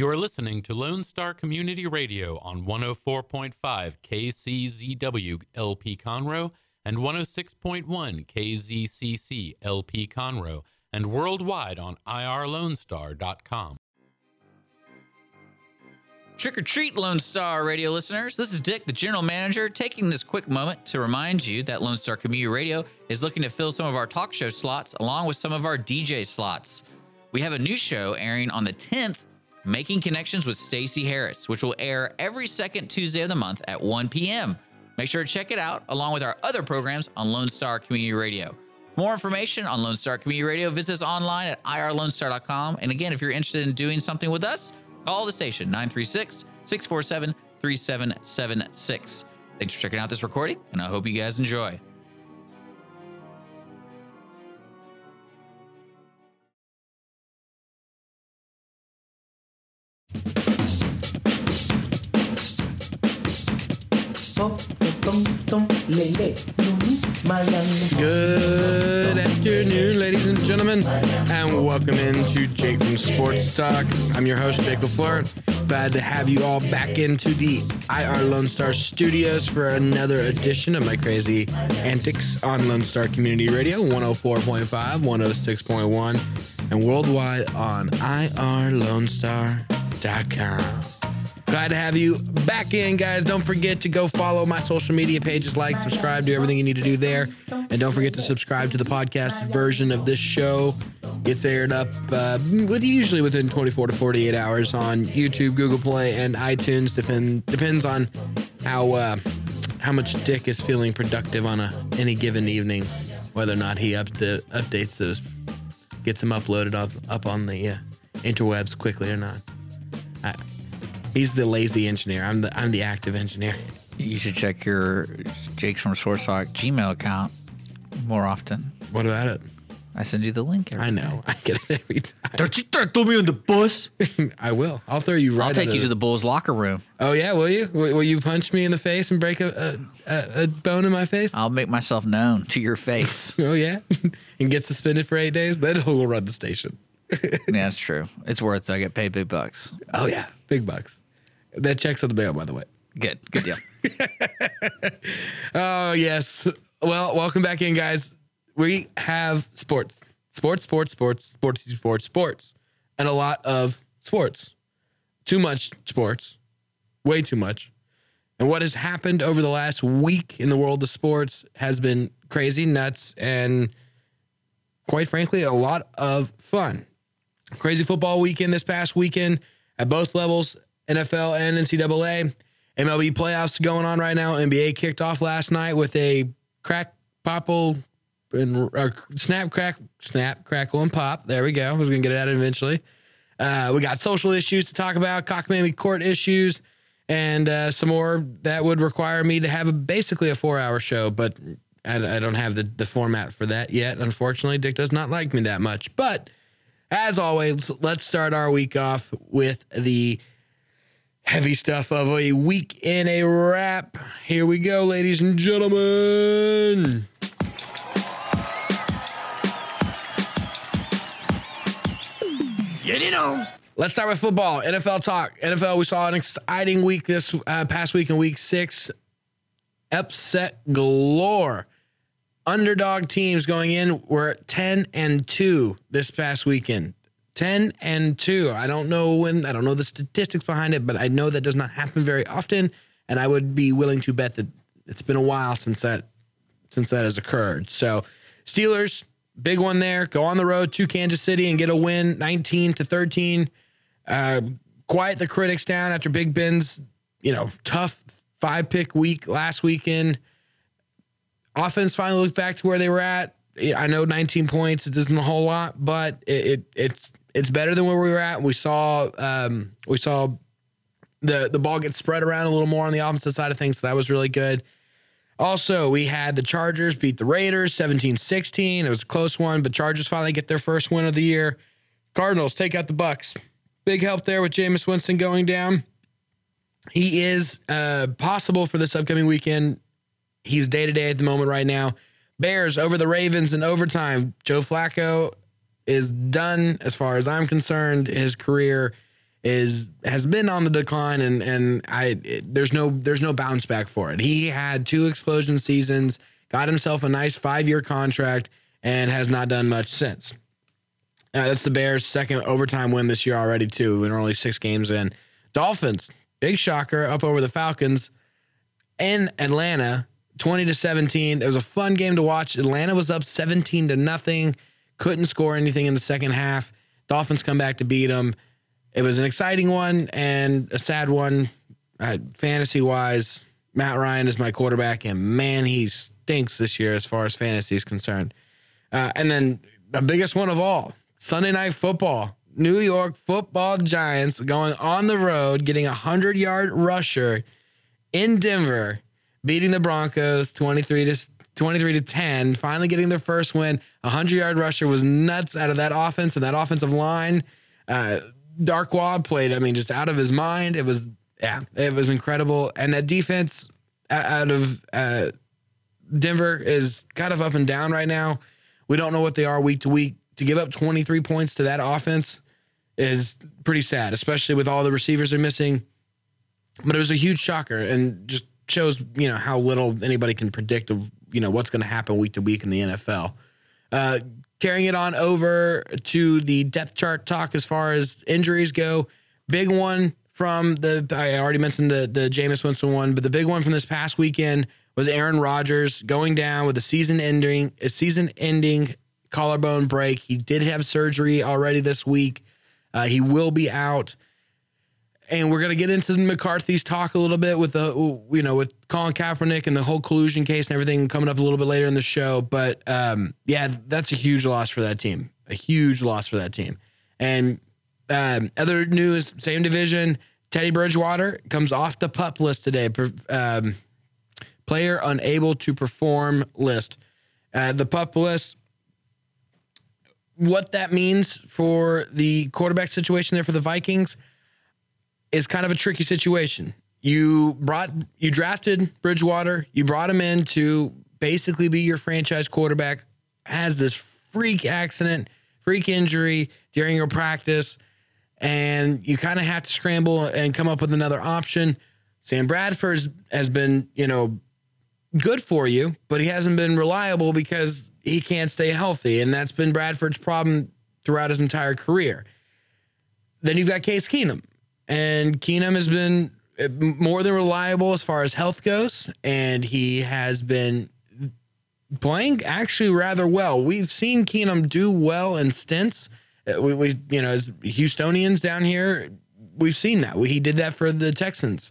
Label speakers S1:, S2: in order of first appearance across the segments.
S1: You are listening to Lone Star Community Radio on 104.5 KCZW LP Conroe and 106.1 KZCC LP Conroe and worldwide on irlonestar.com.
S2: Trick or treat, Lone Star radio listeners. This is Dick, the general manager, taking this quick moment to remind you that Lone Star Community Radio is looking to fill some of our talk show slots along with some of our DJ slots. We have a new show airing on the 10th, Making Connections with Stacey Harris, which will air every second Tuesday of the month at 1 p.m. Make sure to check it out along with our other programs on Lone Star Community Radio. For more information on Lone Star Community Radio, visit us online at irlonestar.com. And again, if you're interested in doing something with us, call the station 936 647 3776. Thanks for checking out this recording, and I hope you guys enjoy.
S3: Good afternoon, ladies and gentlemen, and welcome into Jake from Sports Talk. I'm your host, Jake LaFleur. Glad to have you all back into the IR Lone Star studios for another edition of my crazy antics on Lone Star Community Radio, 104.5, 106.1, and worldwide on irlonestar.com. Glad to have you back in, guys. Don't forget to go follow my social media pages, like, subscribe, do everything you need to do there. And don't forget to subscribe to the podcast version of this show. Gets aired up uh, with usually within 24 to 48 hours on YouTube, Google Play, and iTunes. Depend, depends on how uh, how much Dick is feeling productive on a any given evening, whether or not he up to, updates those, gets them uploaded up, up on the uh, interwebs quickly or not. I, He's the lazy engineer. I'm the I'm the active engineer.
S2: You should check your Jake's from Talk Gmail account more often.
S3: What about it?
S2: I send you the link. Every
S3: I know. I get it every time.
S2: Don't you dare throw me on the bus.
S3: I will. I'll throw you right.
S2: I'll take you to
S3: the-
S2: Bulls locker room.
S3: Oh yeah, will you? Will, will you punch me in the face and break a a, a, bone in my face?
S2: I'll make myself known to your face.
S3: Oh yeah, and get suspended for eight days. Then he'll run the station.
S2: yeah, that's true. It's worth it. I get paid big bucks.
S3: Oh yeah, big bucks. That checks on the mail, by the way.
S2: Good. Good deal.
S3: Oh yes. Well, welcome back in, guys. We have sports, sports, sports, sports, sports, sports, sports, and a lot of sports. Too much sports, way too much. And what has happened over the last week in the world of sports has been crazy, nuts, and quite frankly, a lot of fun. Crazy football weekend this past weekend at both levels, NFL and NCAA. MLB playoffs going on right now. NBA kicked off last night with a crack, popple, and uh, snap, crack, snap, crackle, and pop. There we go. I was gonna get it out eventually. Uh, we got social issues to talk about, cockamamie court issues, and uh, some more that would require me to have a, basically a four-hour show. But I, I don't have the the format for that yet. Unfortunately, Dick does not like me that much. But as always, let's start our week off with the heavy stuff of a week in a wrap. Here we go, ladies and gentlemen.
S4: Get it on.
S3: Let's start with football. NFL talk. NFL, we saw an exciting week this uh, past week in week six. Upset galore. Underdog teams going in were 10 and 2 this past weekend. 10 and 2. I don't know when, I don't know the statistics behind it, but I know that does not happen very often. And I would be willing to bet that it's been a while since that since that has occurred. So, Steelers, big one there. Go on the road to Kansas City and get a win, 19 to 13. Uh, quiet the critics down after Big Ben's, you know, tough five pick week last weekend. Offense finally looked back to where they were at. I know 19 points it isn't a whole lot, but it, it it's it's better than where we were at. We saw um, we saw the the ball get spread around a little more on the offensive side of things, so that was really good. Also, we had the Chargers beat the Raiders 17-16. It was a close one, but Chargers finally get their first win of the year. Cardinals take out the Bucks. Big help there with Jameis Winston going down. He is uh, possible for this upcoming weekend. He's day to day at the moment right now. Bears over the Ravens in overtime. Joe Flacco is done as far as I'm concerned. His career is has been on the decline, and and I it, there's no there's no bounce back for it. He had two explosion seasons, got himself a nice five year contract, and has not done much since. Uh, that's the Bears' second overtime win this year already, too. We're only six games in. Dolphins, big shocker, up over the Falcons in Atlanta, 20 to 17. It was a fun game to watch. Atlanta was up 17 to nothing, couldn't score anything in the second half. Dolphins come back to beat them. It was an exciting one and a sad one, uh, fantasy wise. Matt Ryan is my quarterback, and man, he stinks this year as far as fantasy is concerned. Uh, and then the biggest one of all Sunday Night Football. New York football giants going on the road, getting a 100 yard rusher in Denver, beating the Broncos 23 to 23 to 10, finally getting their first win. A 100 yard rusher was nuts out of that offense and that offensive line. Uh, Darkwa played, I mean, just out of his mind. It was, yeah, it was incredible. And that defense out of uh, Denver is kind of up and down right now. We don't know what they are week to week. To give up 23 points to that offense is pretty sad, especially with all the receivers they're missing. But it was a huge shocker and just shows, you know, how little anybody can predict of, you know, what's going to happen week to week in the NFL. Uh, carrying it on over to the depth chart talk as far as injuries go. Big one from the I already mentioned the the Jameis Winston one, but the big one from this past weekend was Aaron Rodgers going down with a season ending a season ending collarbone break. He did have surgery already this week. Uh, he will be out. And we're gonna get into McCarthy's talk a little bit with the you know with Colin Kaepernick and the whole collusion case and everything coming up a little bit later in the show. But um, yeah, that's a huge loss for that team. A huge loss for that team. And um, other news, same division. Teddy Bridgewater comes off the pup list today. Um, player unable to perform list. Uh, the pup list what that means for the quarterback situation there for the Vikings is kind of a tricky situation. You brought you drafted Bridgewater, you brought him in to basically be your franchise quarterback, has this freak accident, freak injury during your practice, and you kind of have to scramble and come up with another option. Sam Bradford has been, you know, good for you, but he hasn't been reliable because he can't stay healthy. And that's been Bradford's problem throughout his entire career. Then you've got Case Keenum. And Keenum has been uh, more than reliable as far as health goes. And he has been playing actually rather well. We've seen Keenum do well in stints. Uh, we, we you know, as Houstonians down here, we've seen that. He did that for the Texans.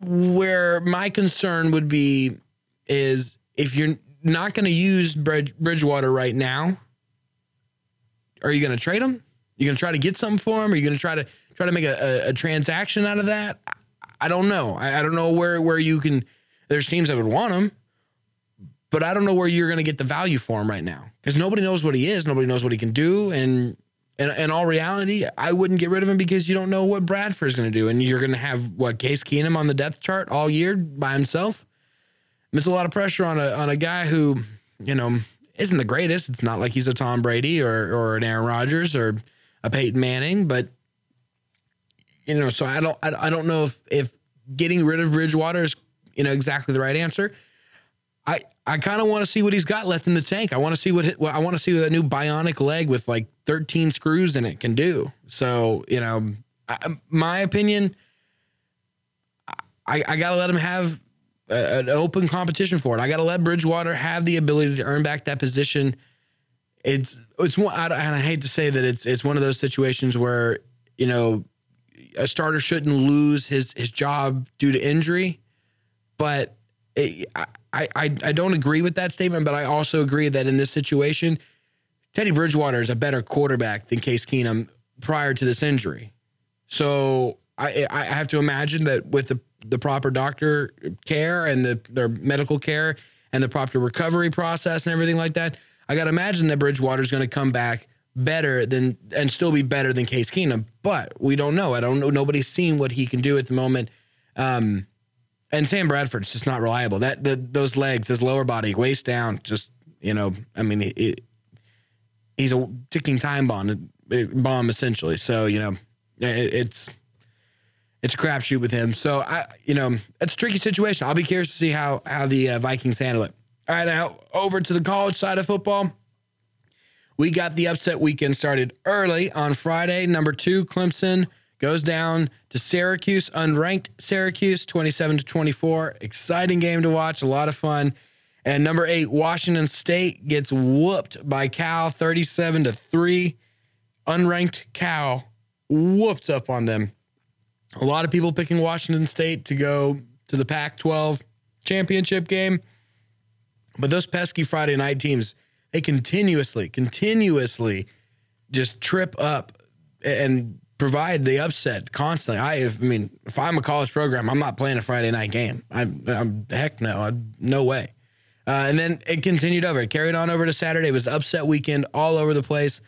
S3: Where my concern would be is if you're not going to use Bridge, Bridgewater right now, are you going to trade him? You're going to try to get something for him? Are you going to try to try to make a, a, a, transaction out of that? I, don't know. I, I, don't know where where you can. There's teams that would want him, but I don't know where you're going to get the value for him right now because nobody knows what he is. Nobody knows what he can do, and in, in all reality, I wouldn't get rid of him because you don't know what Bradford's going to do, and you're going to have what Case Keenum on the depth chart all year by himself. It's a lot of pressure on a on a guy who, you know, isn't the greatest. It's not like he's a Tom Brady or or an Aaron Rodgers or a Peyton Manning, but you know, so I don't I, I don't know if if getting rid of Bridgewater is you know exactly the right answer. I I kind of want to see what he's got left in the tank. I want to see what, what I want to see what that new bionic leg with like 13 screws in it can do. So you know, I, um, my opinion, I I gotta let him have an open competition for it. I got to let Bridgewater have the ability to earn back that position. It's it's one, and I hate to say that it's it's one of those situations where you know a starter shouldn't lose his his job due to injury, but it, I, I I don't agree with that statement. But I also agree that in this situation, Teddy Bridgewater is a better quarterback than Case Keenum prior to this injury. So I I have to imagine that with the the proper doctor care and the their medical care and the proper recovery process and everything like that, I got to imagine that Bridgewater is going to come back better than and still be better than Case Keenum. But we don't know. I don't know. Nobody's seen what he can do at the moment. Um, and Sam Bradford's just not reliable. That the, those legs, his lower body, waist down, just you know. I mean, it, he's a ticking time bomb, bomb essentially. So you know, It- It's it's a crapshoot with him. So I, you know, it's a tricky situation. I'll be curious to see how how the uh, Vikings handle it. All right, now over to the college side of football. We got the upset weekend started early on Friday. Number two, Clemson goes down to Syracuse, unranked Syracuse, 27 to 24. Exciting game to watch, a lot of fun. And number eight, Washington State gets whooped by Cal, 37 to 3. Unranked Cal whooped up on them. A lot of people picking Washington State to go to the Pac 12 championship game. But those pesky Friday night teams, they continuously, continuously just trip up and provide the upset constantly. I, I mean, if I'm a college program, I'm not playing a Friday night game. I'm, I'm heck no, I, no way. Uh, and then it continued over. It carried on over to Saturday. It was upset weekend all over the place.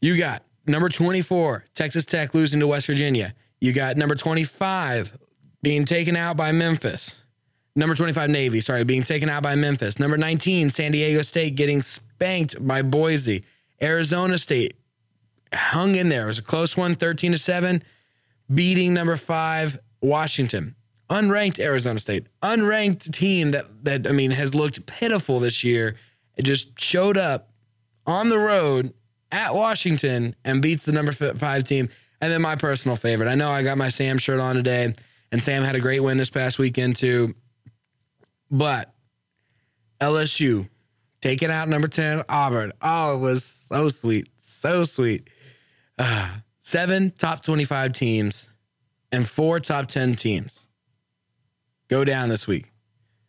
S3: You got number 24, Texas Tech losing to West Virginia. You got number 25 being taken out by Memphis. Number 25, Navy, sorry, being taken out by Memphis. Number 19, San Diego State getting spanked by Boise. Arizona State hung in there. It was a close one, 13 to 7, beating number five, Washington. Unranked Arizona State, unranked team that that I mean has looked pitiful this year. It just showed up on the road at Washington and beats the number five team. And then my personal favorite. I know I got my Sam shirt on today, and Sam had a great win this past weekend too. But LSU taking out number 10, Auburn. Oh, it was so sweet. So sweet. Uh, seven top 25 teams and four top 10 teams go down this week.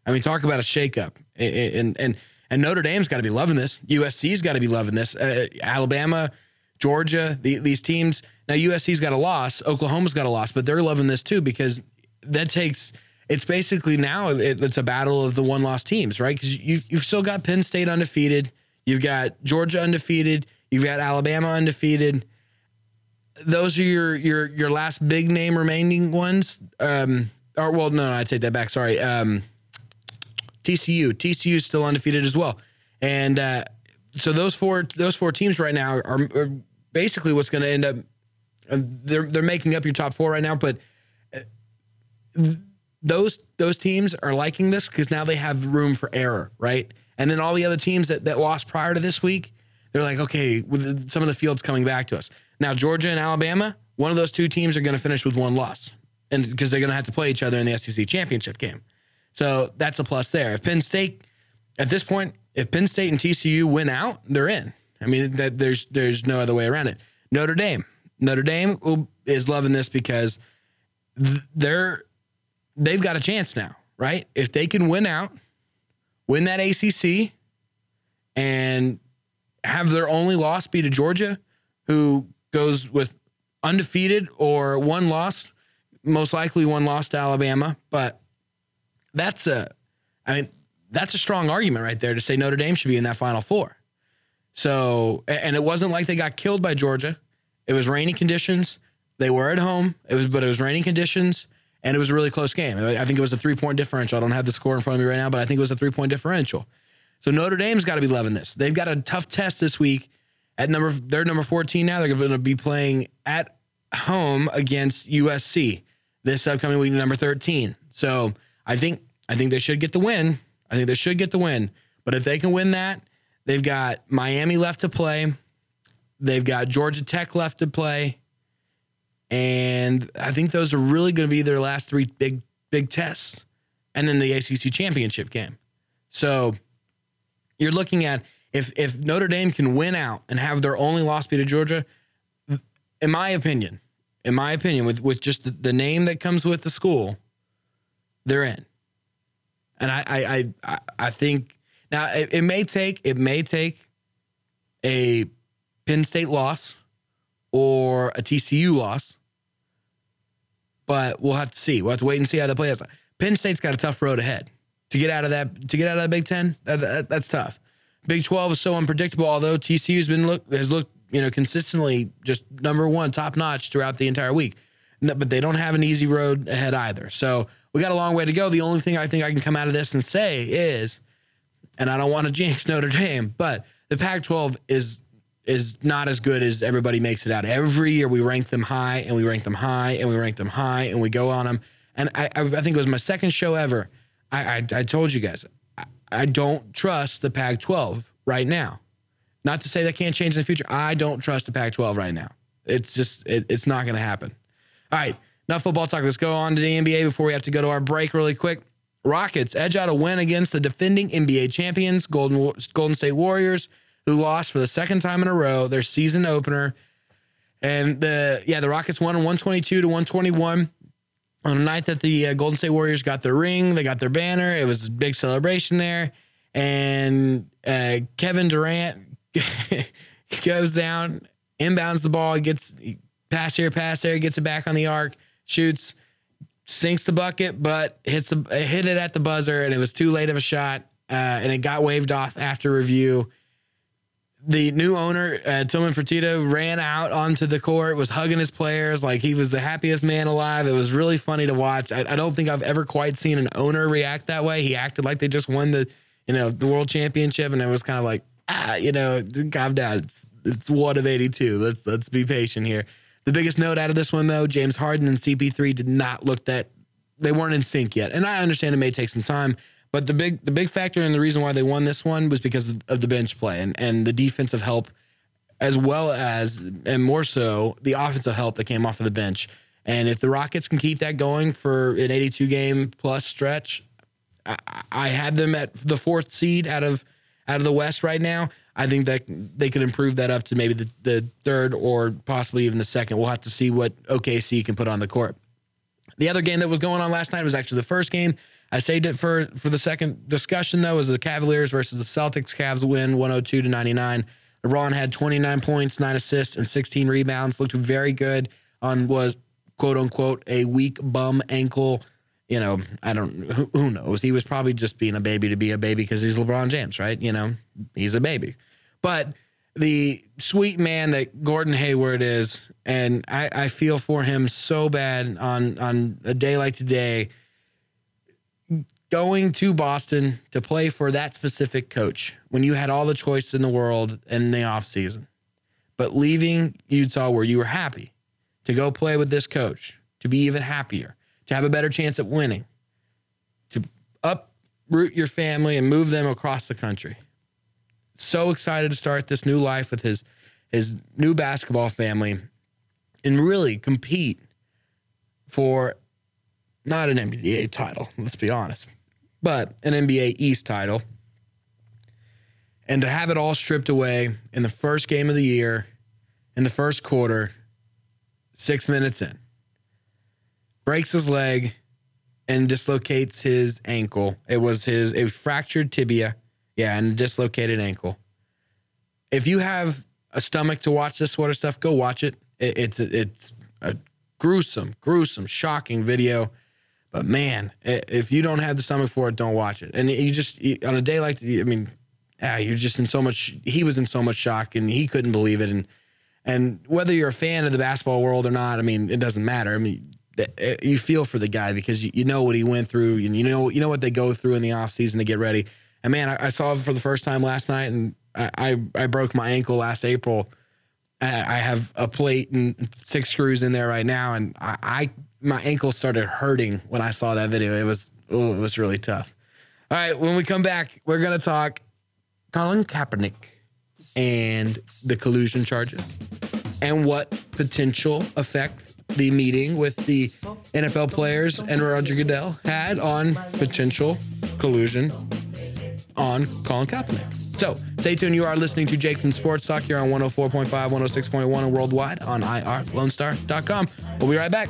S3: I mean, talk about a shakeup. And, and, and, Notre Dame's got to be loving this. USC's got to be loving this. Uh, Alabama, Georgia, the, these teams. Now, USC's got a loss. Oklahoma's got a loss, but they're loving this too because that takes it's basically now it, it's a battle of the one loss teams, right? Because you've, you've still got Penn State undefeated, you've got Georgia undefeated, you've got Alabama undefeated. Those are your your your last big name remaining ones. Um, or well, no, no I take that back. Sorry. Um, TCU, TCU is still undefeated as well, and uh, so those four those four teams right now are, are basically what's going to end up. uh, They're they're making up your top four right now, but those those teams are liking this because now they have room for error, right? And then all the other teams that, that lost prior to this week, they're like, okay, with some of the fields coming back to us. Now Georgia and Alabama, one of those two teams are going to finish with one loss, and because they're going to have to play each other in the SEC championship game, so that's a plus there. If Penn State, at this point, if Penn State and TCU win out, they're in. I mean, that there's there's no other way around it. Notre Dame, Notre Dame is loving this because th- they're they've got a chance now, right? If they can win out, win that ACC, and have their only loss be to Georgia, who goes with undefeated or one loss, most likely one loss to Alabama. But that's a, I mean, that's a strong argument right there to say Notre Dame should be in that Final Four. So, and it wasn't like they got killed by Georgia. It was rainy conditions. They were at home. It was, but it was rainy conditions, and it was a really close game. I think it was a three point differential. I don't have the score in front of me right now, but I think it was a three point differential. So Notre Dame's got to be loving this. They've got a tough test this week at number. They're number fourteen now. They're going to be playing at home against USC this upcoming week, number thirteen. So I think I think they should get the win. I think they should get the win. But if they can win that, they've got Miami left to play. They've got Georgia Tech left to play. And I think those are really going to be their last three big big tests. And then the ACC championship game. So you're looking at if if Notre Dame can win out and have their only loss be to Georgia, in my opinion, in my opinion, with with just the, the name that comes with the school, they're in. And I I I, I- think now it, it may take it may take a Penn State loss or a TCU loss, but we'll have to see. We'll have to wait and see how they play. Penn State's got a tough road ahead to get out of that. To get out of that Big Ten, that, that- that's tough. Big Twelve is so unpredictable. Although TCU's been look has looked you know consistently just number one, top notch throughout the entire week, but they don't have an easy road ahead either. So we got a long way to go. The only thing I think I can come out of this and say is, and I don't want to jinx Notre Dame, but the Pac-12 is is not as good as everybody makes it out. Every year we rank them high and we rank them high and we rank them high and we go on them. And I, I, think it was my second show ever. I, I, I told you guys, I, I don't trust the Pac 12 right now. Not to say that can't change in the future. I don't trust the Pac 12 right now. It's just, it, it's not going to happen. All right, enough football talk. Let's go on to the NBA before we have to go to our break really quick. Rockets edge out a win against the defending NBA champions, Golden, Golden State Warriors who lost for the second time in a row their season opener. And the yeah, the Rockets won 122 to 121 on the night that the uh, Golden State Warriors got their ring, they got their banner. It was a big celebration there. And uh, Kevin Durant goes down, inbounds the ball, gets pass here, pass there, gets it back on the arc, shoots, sinks the bucket, but hits a, hit it at the buzzer, and it was too late of a shot, uh, and it got waved off after review the new owner, uh, Tillman Fertitta, ran out onto the court, was hugging his players like he was the happiest man alive. It was really funny to watch. I, I, don't think I've ever quite seen an owner react that way. He acted like they just won the, you know, the world championship, and it was kind of like, ah, you know, calm down. It's, it's one of 82. Let's let's be patient here. The biggest note out of this one, though, James Harden and CP3 did not look that they weren't in sync yet, and I understand it may take some time. But the big the big factor and the reason why they won this one was because of the bench play and, and the defensive help, as well as and more so the offensive help that came off of the bench. And if the Rockets can keep that going for an 82 game plus stretch, I, I had them at the fourth seed out of out of the West right now. I think that they could improve that up to maybe the, the third or possibly even the second. We'll have to see what OKC can put on the court. The other game that was going on last night was actually the first game I saved it for for the second discussion though. Was the Cavaliers versus the Celtics? Cavs win 102 to 99. LeBron had 29 points, nine assists, and 16 rebounds. Looked very good on was quote unquote a weak bum ankle. You know, I don't who, who knows. He was probably just being a baby to be a baby because he's LeBron James, right? You know, he's a baby. But the sweet man that Gordon Hayward is, and I, I feel for him so bad on on a day like today going to Boston to play for that specific coach when you had all the choice in the world in the offseason, but leaving Utah where you were happy to go play with this coach, to be even happier, to have a better chance at winning, to uproot your family and move them across the country. So excited to start this new life with his his new basketball family and really compete for not an NBA title, let's be honest, but an NBA East title. And to have it all stripped away in the first game of the year, in the first quarter, six minutes in, breaks his leg and dislocates his ankle. It was his a fractured tibia, yeah, and a dislocated ankle. If you have a stomach to watch this sort of stuff, go watch it. it it's it's a gruesome, gruesome, shocking video. But man, if you don't have the stomach for it, don't watch it. And you just on a day like, the, I mean, yeah, you're just in so much. He was in so much shock, and he couldn't believe it. And and whether you're a fan of the basketball world or not, I mean, it doesn't matter. I mean, eh, you feel for the guy because you, you know what he went through, and you know you know what they go through in the off season to get ready. And man, I, I saw it for the first time last night, and I, I, I broke my ankle last April. I have a plate and six screws in there right now, and I, I my ankle started hurting when I saw that video. It was it was really tough. All right, when we come back, we're gonna talk Colin Kaepernick and the collusion charges and what potential effect the meeting with the NFL players and Roger Goodell had on potential collusion on Colin Kaepernick. So stay tuned. You are listening to Jake from Sports Talk here on 104.5, 106.1, and worldwide on irlonestar.com. We'll be right back.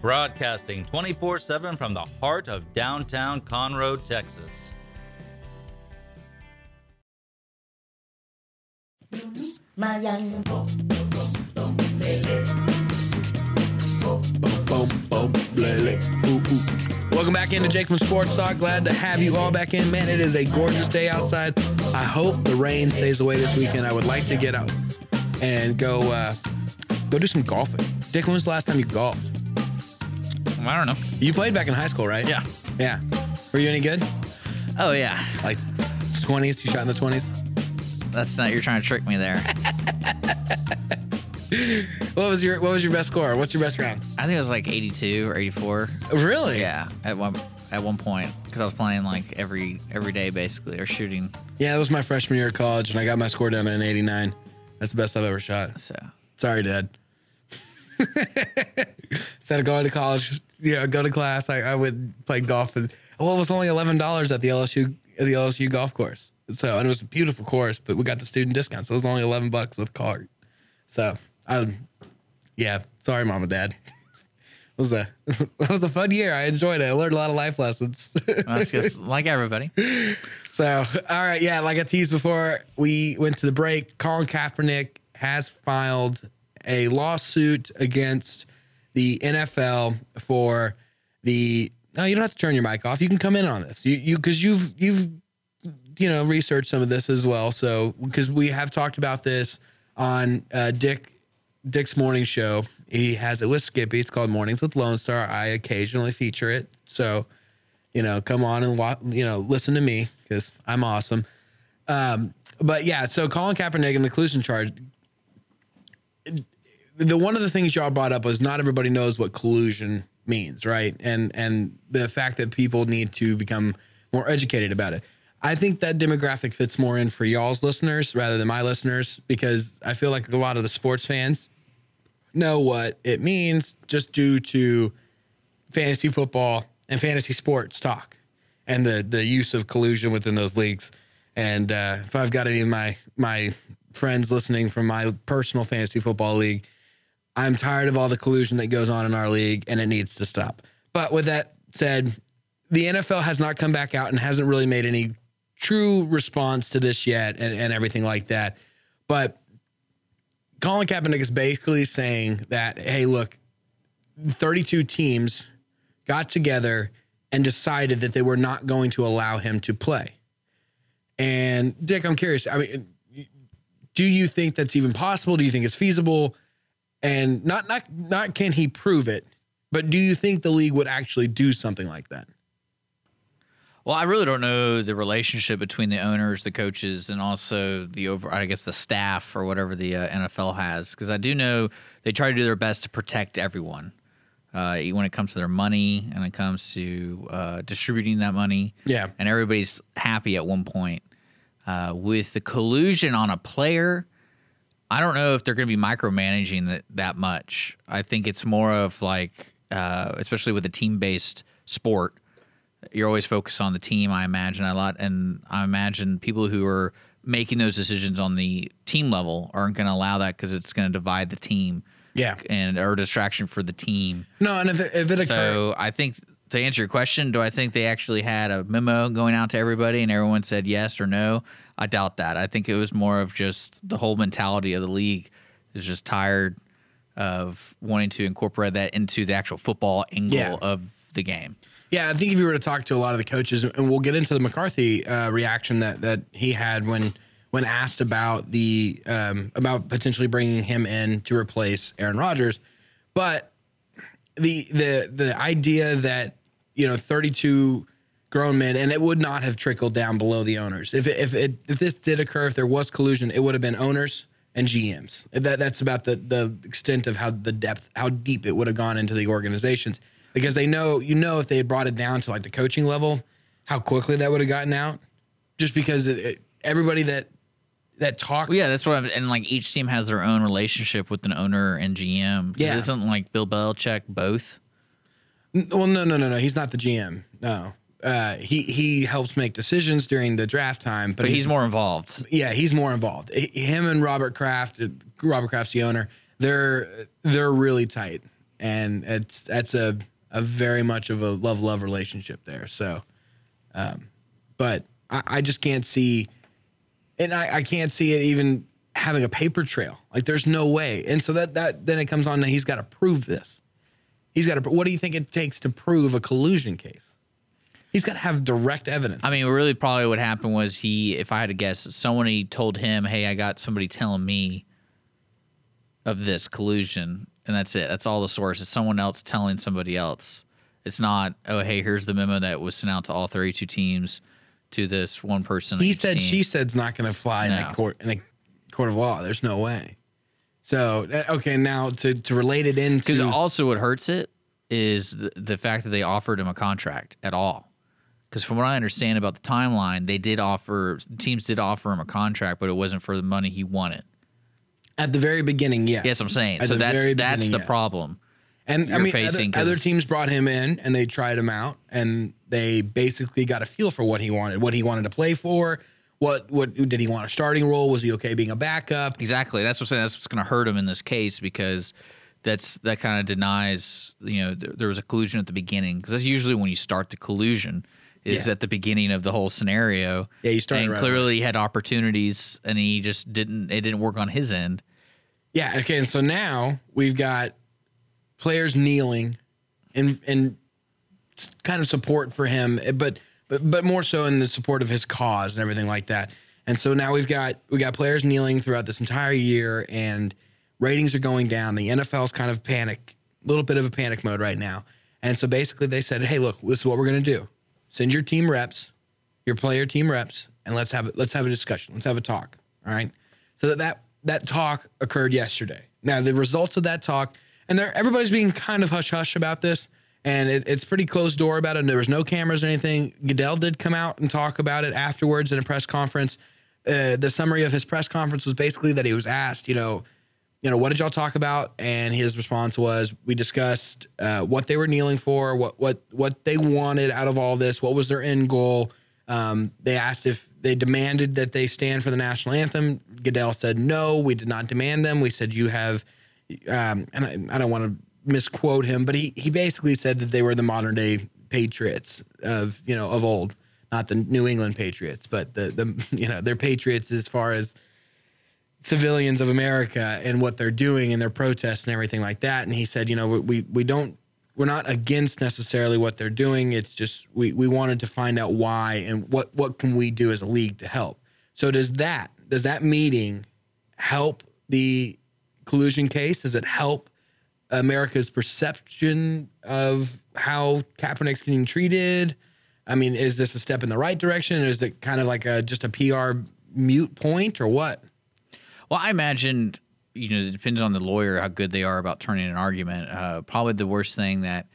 S5: broadcasting 24 7 from the heart of downtown Conroe, Texas.
S3: Welcome back into Jake from Sports Talk. Glad to have you all back in. Man, it is a gorgeous day outside. I hope the rain stays away this weekend. I would like to get out and go uh, go do some golfing. Dick, when was the last time you golfed?
S2: I don't know.
S3: You played back in high school, right?
S2: Yeah.
S3: Yeah. Were you any good?
S2: Oh yeah.
S3: Like 20s? You shot in the 20s?
S2: That's not. You're trying to trick me there.
S3: What was your What was your best score? What's your best round?
S2: I think it was like 82 or 84.
S3: Really?
S2: Yeah. At one at one point, because I was playing like every every day basically, or shooting.
S3: Yeah, that was my freshman year of college, and I got my score down to an 89. That's the best I've ever shot.
S2: So
S3: Sorry, Dad. Instead of going to college, you know, go to class, I, I would play golf. With, well, it was only eleven dollars at the LSU at the LSU golf course. So, and it was a beautiful course, but we got the student discount, so it was only eleven bucks with card. So, I, yeah, sorry, mom and dad. It was a it was a fun year. I enjoyed it. I learned a lot of life lessons.
S2: that's just like everybody.
S3: So, all right, yeah, like I teased before we went to the break, Colin Kaepernick has filed a lawsuit against the NFL for the. No, you don't have to turn your mic off. You can come in on this. You you because you've you've you know researched some of this as well. So because we have talked about this on uh, Dick Dick's morning show. He has it with Skippy. It's called Mornings with Lone Star. I occasionally feature it. So you know, come on and wa- you know, listen to me because I'm awesome. Um, but yeah, so Colin Kaepernick and the collusion charge. The one of the things y'all brought up was not everybody knows what collusion means, right? And and the fact that people need to become more educated about it. I think that demographic fits more in for y'all's listeners rather than my listeners because I feel like a lot of the sports fans know what it means just due to fantasy football and fantasy sports talk and the the use of collusion within those leagues. And uh, if I've got any of my my friends listening from my personal fantasy football league, I'm tired of all the collusion that goes on in our league, and it needs to stop. But with that said, the NFL has not come back out and hasn't really made any true response to this yet, and, and everything like that. But Colin Kaepernick is basically saying that, hey, look, 32 teams got together and decided that they were not going to allow him to play. And Dick, I'm curious. I mean, do you think that's even possible? Do you think it's feasible? And not not not can he prove it, but do you think the league would actually do something like that?
S2: Well, I really don't know the relationship between the owners, the coaches, and also the over, I guess, the staff or whatever the uh, NFL has. Because I do know they try to do their best to protect everyone uh, when it comes to their money and it comes to uh, distributing that money.
S3: Yeah.
S2: And everybody's happy at one point. Uh, with the collusion on a player, I don't know if they're going to be micromanaging that that much. I think it's more of like, uh, especially with a team based sport you're always focused on the team i imagine a lot and i imagine people who are making those decisions on the team level aren't going to allow that because it's going to divide the team
S3: Yeah.
S2: and or distraction for the team
S3: No, and if it, if it occurred,
S2: so i think to answer your question do i think they actually had a memo going out to everybody and everyone said yes or no i doubt that. I think it was more of just the whole mentality of the league is just tired of wanting to incorporate that into the actual football angle
S3: Yeah.
S2: of the game.
S3: Yeah, I think if you were to talk to a lot of the coaches, and we'll get into the McCarthy uh, reaction that that he had when when asked about the um, about potentially bringing him in to replace Aaron Rodgers, but the the the idea that you know 32 grown men and it would not have trickled down below the owners if it, if it if this did occur if there was collusion it would have been owners and GMs that that's about the the extent of how the depth how deep it would have gone into the organizations because they know you know if they had brought it down to like the coaching level how quickly that would have gotten out just because it, it, everybody that that talks
S2: Well, yeah, that's what I'm, and like each team has their own relationship with an owner and GM.
S3: Yeah.
S2: Isn't like Bill Belichick both?
S3: Well, no, no, no, no. He's not the GM. No, uh, he he helps make decisions during the draft time, but,
S2: But he's more involved.
S3: yeah, he's more involved. Him and Robert Kraft, Robert Kraft's the owner. They're they're really tight, and it's that's a a very much of a love love relationship there. So, um, but I, I just can't see, and I, I can't see it even having a paper trail. Like there's no way. And so that that then it comes on that he's got to prove this. He's got to. What do you think it takes to prove a collusion case? He's got to have direct evidence.
S2: I mean, really, probably what happened was he, if I had to guess, somebody told him, "Hey, I got somebody telling me of this collusion," and that's it. That's all the source. It's someone else telling somebody else. It's not, "Oh, hey, here's the memo that was sent out to all 32 teams to this one person."
S3: he said,
S2: team."
S3: she said's not going to fly in
S2: No.
S3: a court in a court of law. There's no way. So uh, okay, now to to relate it into Because
S2: also what hurts it is the, the fact that they offered him a contract at all. Because from what I understand about the timeline, they did offer teams did offer him a contract, but it wasn't for the money he wanted.
S3: at the very beginning, yes.
S2: Yes, I'm saying.
S3: At
S2: so that's that's the problem.
S3: And I mean,
S2: facing,
S3: other, other teams brought him in and they tried him out, and they basically got a feel for what he wanted, what he wanted to play for. What what did he want a starting role? Was he okay being a backup?
S2: Exactly. That's what I'm saying. That's what's going to hurt him in this case because that's that kind of denies. You know, th- there was a collusion at the beginning because that's usually when you start the collusion is
S3: Yeah.
S2: at the beginning of the whole scenario.
S3: Yeah, you started
S2: and
S3: right
S2: clearly he had opportunities and he just didn't. It didn't work on his end.
S3: Yeah. Okay. And so now we've got players kneeling, and and kind of support for him, eh, but but but more so in the support of his cause and everything like that. And so now we've got we got players kneeling throughout this entire year, and ratings are going down. The NFL's kind of panic, a little bit of a panic mode right now. And so basically, they said, "Hey, look, this is what we're going to do. Send your team reps, your player team reps, and let's have let's have a discussion. Let's have a talk. All right." So that that, that talk occurred yesterday. Now the results of that talk, and there everybody's being kind of hush hush about this, and it, it's pretty closed door about it. And there was no cameras or anything. Goodell did come out and talk about it afterwards in a press conference. Uh, the summary of his press conference was basically that he was asked, you know, you know, what did y'all talk about? And his response was, we discussed uh, what they were kneeling for, what what what they wanted out of all this, what was their end goal. Um, they asked if they demanded that they stand for the national anthem. Goodell said, no, we did not demand them. We said you have, um, and I, I don't want to misquote him, but he he basically said that they were the modern day patriots of you know of old, not the New England Patriots, but the the you know they're patriots as far as civilians of America and what they're doing and their protests and everything like that. And he said, you know, we we don't we're not against necessarily what they're doing. It's just we we wanted to find out why and what what can we do as a league to help. So does that does that meeting help the collusion case? Does it help America's perception of how Kaepernick's getting treated? I mean, is this a step in the right direction, or is it kind of like a just a PR mute point, or what?
S2: Well, I imagine, you know, it depends on the lawyer how good they are about turning an argument. Uh, probably the worst thing that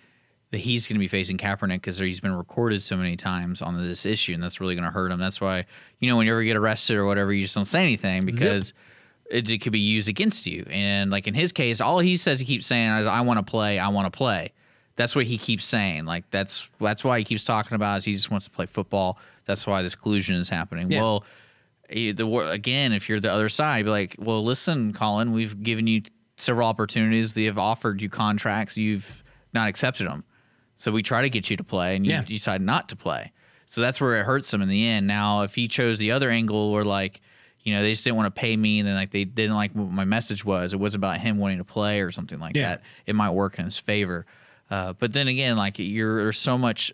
S2: that he's going to be facing Kaepernick because he's been recorded so many times on this issue, and that's really going to hurt him. That's why, you know, when you ever get arrested or whatever, you just don't say anything because it, it could be used against you. And like in his case, all he says he keeps saying is, "I want to play, I want to play." That's what he keeps saying. Like that's that's why he keeps talking about is he just wants to play football. That's why this collusion is happening.
S3: Yeah.
S2: Well, the again, if you're the other side, be like, well, listen, Colin, we've given you several opportunities. We have offered you contracts. You've not accepted them. So we try to get you to play, and you,
S3: Yeah.
S2: you decide not to play. So that's where it hurts him in the end. Now, if he chose the other angle, where like, you know, they just didn't want to pay me, and then like they didn't like what my message was. It was about him wanting to play or something like
S3: Yeah.
S2: that. It might work in his favor. Uh, but then again, like you're there's so much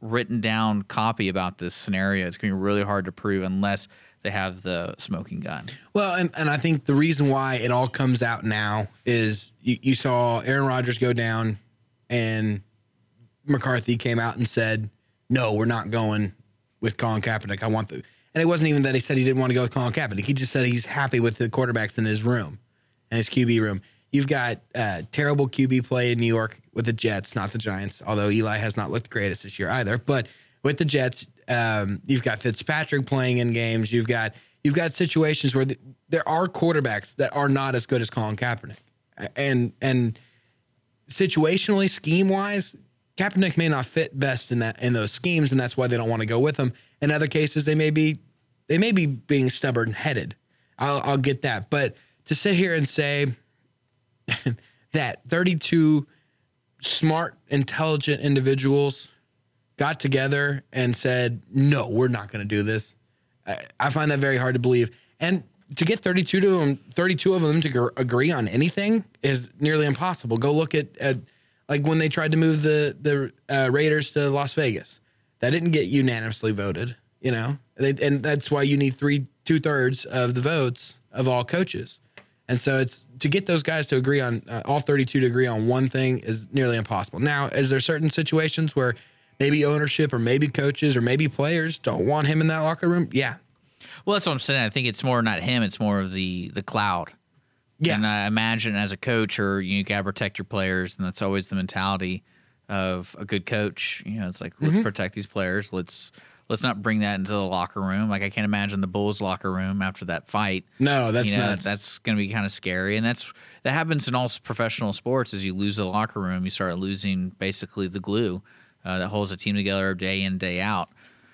S2: written down copy about this scenario. It's gonna be really hard to prove unless they have the smoking gun.
S3: Well, and, and I think the reason why it all comes out now is you, you saw Aaron Rodgers go down and McCarthy came out and said, no, we're not going with Colin Kaepernick. I want the, and it wasn't even that he said he didn't want to go with Colin Kaepernick. He just said he's happy with the quarterbacks in his room and his QB room. You've got uh, terrible QB play in New York with the Jets, not the Giants, although Eli has not looked greatest this year either. But with the Jets, um, you've got Fitzpatrick playing in games. You've got you've got situations where the, there are quarterbacks that are not as good as Colin Kaepernick, and and situationally, scheme wise, Kaepernick may not fit best in that in those schemes, and that's why they don't want to go with him. In other cases, they may be they may be being stubborn headed. I'll, I'll get that, but to sit here and say that 32 smart, intelligent individuals got together and said, "No, we're not going to do this." I, I find that very hard to believe. And to get 32 to them, 32 of them to gr- agree on anything is nearly impossible. Go look at, at like when they tried to move the the uh, Raiders to Las Vegas. That didn't get unanimously voted, you know, they, and that's why you need three two thirds of the votes of all coaches. And so it's to get those guys to agree on uh, all 32 to agree on one thing is nearly impossible. Now, is there certain situations where maybe ownership or maybe coaches or maybe players don't want him in that locker room? Yeah.
S2: Well, that's what I'm saying. I think it's more not him; it's more of the the cloud.
S3: Yeah.
S2: And I imagine as a coach, or you got to protect your players, and that's always the mentality of a good coach. You know, it's like let's mm-hmm. protect these players. Let's let's not bring that into the locker room. Like I can't imagine the Bulls locker room after that fight.
S3: No, that's
S2: you know,
S3: nuts.
S2: that's going to be kind of scary, and that's that happens in all professional sports. As you lose the locker room, you start losing basically the glue uh, that holds a team together day in day out.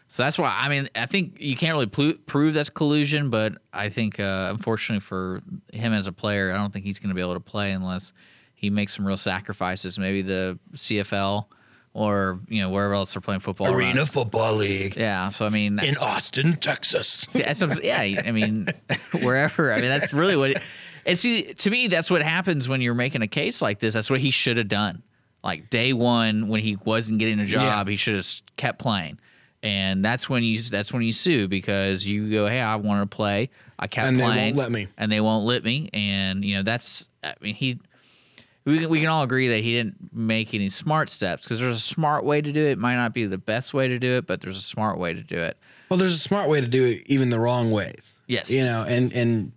S2: So that's why I mean I think you can't really plu- prove that's collusion, but I think uh, unfortunately for him as a player, I don't think he's going to be able to play unless he makes some real sacrifices. Maybe the CFL or you know wherever else they're playing football. around.
S3: Arena Football League
S2: Yeah, so I mean,
S3: in Austin, Texas.
S2: what yeah, I mean, wherever. I mean, that's really what. It, and see, to me, that's what happens when you're making a case like this. That's what he should have done. Like day one, when he wasn't getting a job, he should have kept playing. And that's when you that's when you sue because you go, hey, I want to play. I kept playing
S3: And they won't let me.
S2: and they won't let me. And you know, that's. I mean, he. We can, we can all agree that he didn't make any smart steps because there's a smart way to do it. It might not be the best way to do it, but there's a smart way to do it.
S3: Well, there's a smart way to do it, even the wrong ways.
S2: Yes.
S3: You know, and and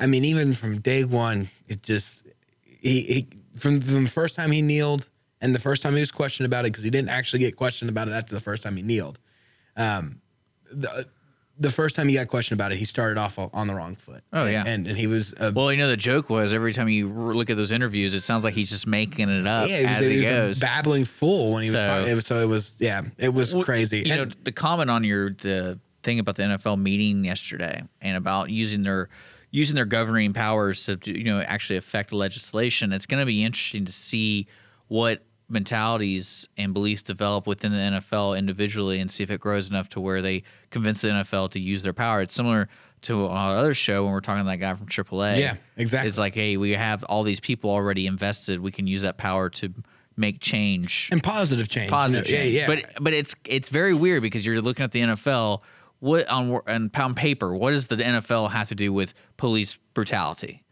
S3: I mean, even from day one, it just he, he from from the first time he kneeled and the first time he was questioned about it because he didn't actually get questioned about it after the first time he kneeled. Um, the the first time he got questioned about it, he started off on the wrong foot.
S2: Oh,
S3: And-
S2: yeah.
S3: and and he was uh,
S2: Well, you know, the joke was every time you look at those interviews, it sounds like he's just making it up
S3: yeah, he was,
S2: as he,
S3: was a
S2: goes.
S3: babbling fool when he was
S2: So-
S3: talking. It was, so it was yeah, it was
S2: Well,
S3: crazy.
S2: You know, the comment on your the thing about the NFL meeting yesterday and about using their using their governing powers to you know actually affect legislation. It's going to be interesting to see what mentalities and beliefs develop within the NFL individually and see if it grows enough to where they convince the NFL to use their power. It's similar to our other show when we're talking to that guy from AAA.
S3: Yeah, exactly.
S2: It's like, hey, we have all these people already invested. We can use that power to make change
S3: and positive change.
S2: positive
S3: know,
S2: change.
S3: Yeah, yeah.
S2: But but it's it's very weird because you're looking at the NFL. What on on pound paper? What does the NFL have to do with police brutality?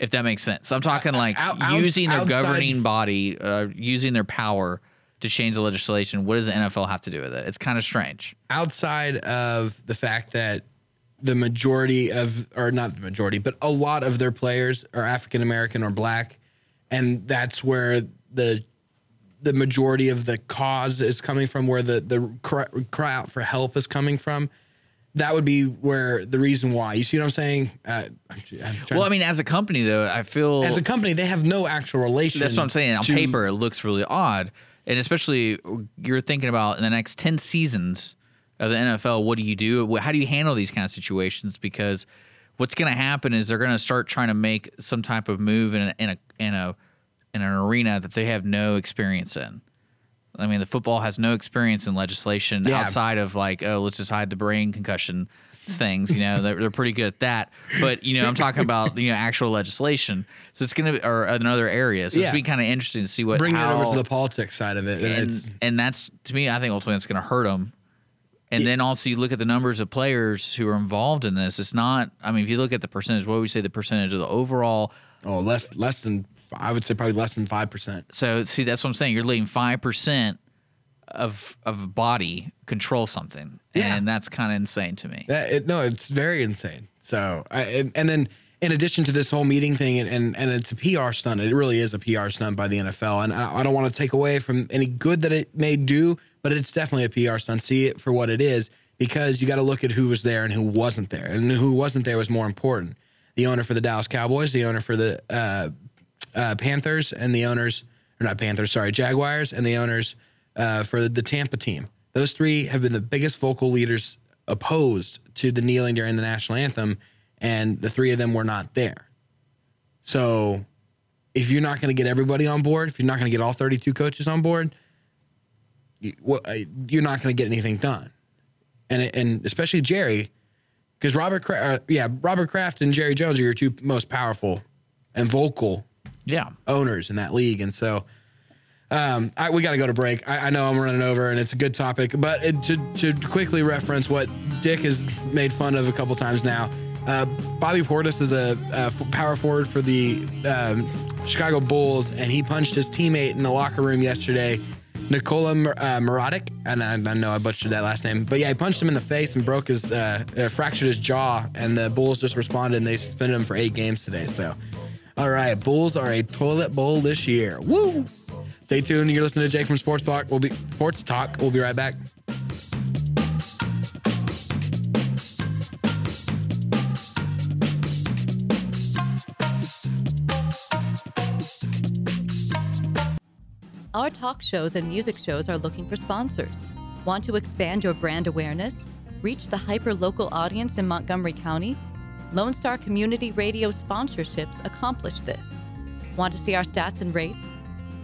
S2: If that makes sense, I'm talking like
S3: out- out-
S2: using their
S3: outside-
S2: governing body, uh, using their power to change the legislation. What does the NFL have to do with it? It's kind of strange.
S3: outside of the fact that the majority of, or not the majority, but a lot of their players are African American or black, and that's where the the majority of the cause is coming from, where the the cry, cry out for help is coming from. That would be where the reason why. You see what I'm saying? Uh, I'm, I'm
S2: Well, I mean, as a company though, I feel
S3: as a company, they have no actual relation.
S2: That's what I'm saying. On
S3: to-
S2: paper, it looks really odd, and especially you're thinking about in the next ten seasons of the NFL. What do you do? How do you handle these kind of situations? Because what's going to happen is they're going to start trying to make some type of move in a, in a in a in an arena that they have no experience in. I mean, the football has no experience in legislation
S3: Yeah.
S2: outside of like, oh, let's just hide the brain concussion things. You know, they're, they're pretty good at that. But you know, I'm talking about you know actual legislation. So it's gonna be or in other areas. So
S3: Yeah.
S2: It's be kind of interesting to see what
S3: bring it over to the politics side of it. And,
S2: and and that's to me, I think ultimately it's going to hurt them. And then also you look at the numbers of players who are involved in this. It's not. I mean, if you look at the percentage, what would we say the percentage of the overall?
S3: oh less less than I would say probably less than five percent.
S2: So see, that's what I'm saying. You're letting five percent of of a body control something,
S3: Yeah.
S2: and that's kind of insane to me.
S3: That, it, no, it's very insane. So, I, and, and then in addition to this whole meeting thing, and, and, and it's a PR stunt. It really is a PR stunt by the NFL. And I, I don't want to take away from any good that it may do, but it's definitely a PR stunt. See it for what it is because you got to look at who was there and who wasn't there. And who wasn't there was more important. The owner for the Dallas Cowboys, the owner for the uh, uh, Panthers, and the owners, or not Panthers, sorry, Jaguars, and the owners uh, for the Tampa team. Those three have been the biggest vocal leaders opposed to the kneeling during the national anthem, and the three of them were not there. So, if you're not going to get everybody on board, if you're not going to get all 32 coaches on board, you, well, uh, you're not going to get anything done. And and especially Jerry, because Robert, uh, yeah, Robert Kraft and Jerry Jones are your two most powerful and vocal
S2: Yeah.
S3: owners in that league, and so um, I, we got to go to break. I, I know I'm running over, and it's a good topic, but it, to to quickly reference what Dick has made fun of a couple times now. Uh, Bobby Portis is a power forward for the um, Chicago Bulls, and he punched his teammate in the locker room yesterday, Nikola Mur- uh, and I, I know I butchered that last name, but yeah, he punched him in the face and broke his, uh, uh, fractured his jaw, and the Bulls just responded and they suspended him for eight games today. So, all right, Bulls are a toilet bowl this year. Woo! Stay tuned. You're listening to Jake from Sports Talk. We'll be Sports Talk. We'll be right back.
S6: Our talk shows and music shows are looking for sponsors. Want to expand your brand awareness? Reach the hyper local audience in Montgomery County? Lone Star Community Radio sponsorships accomplish this. Want to see our stats and rates?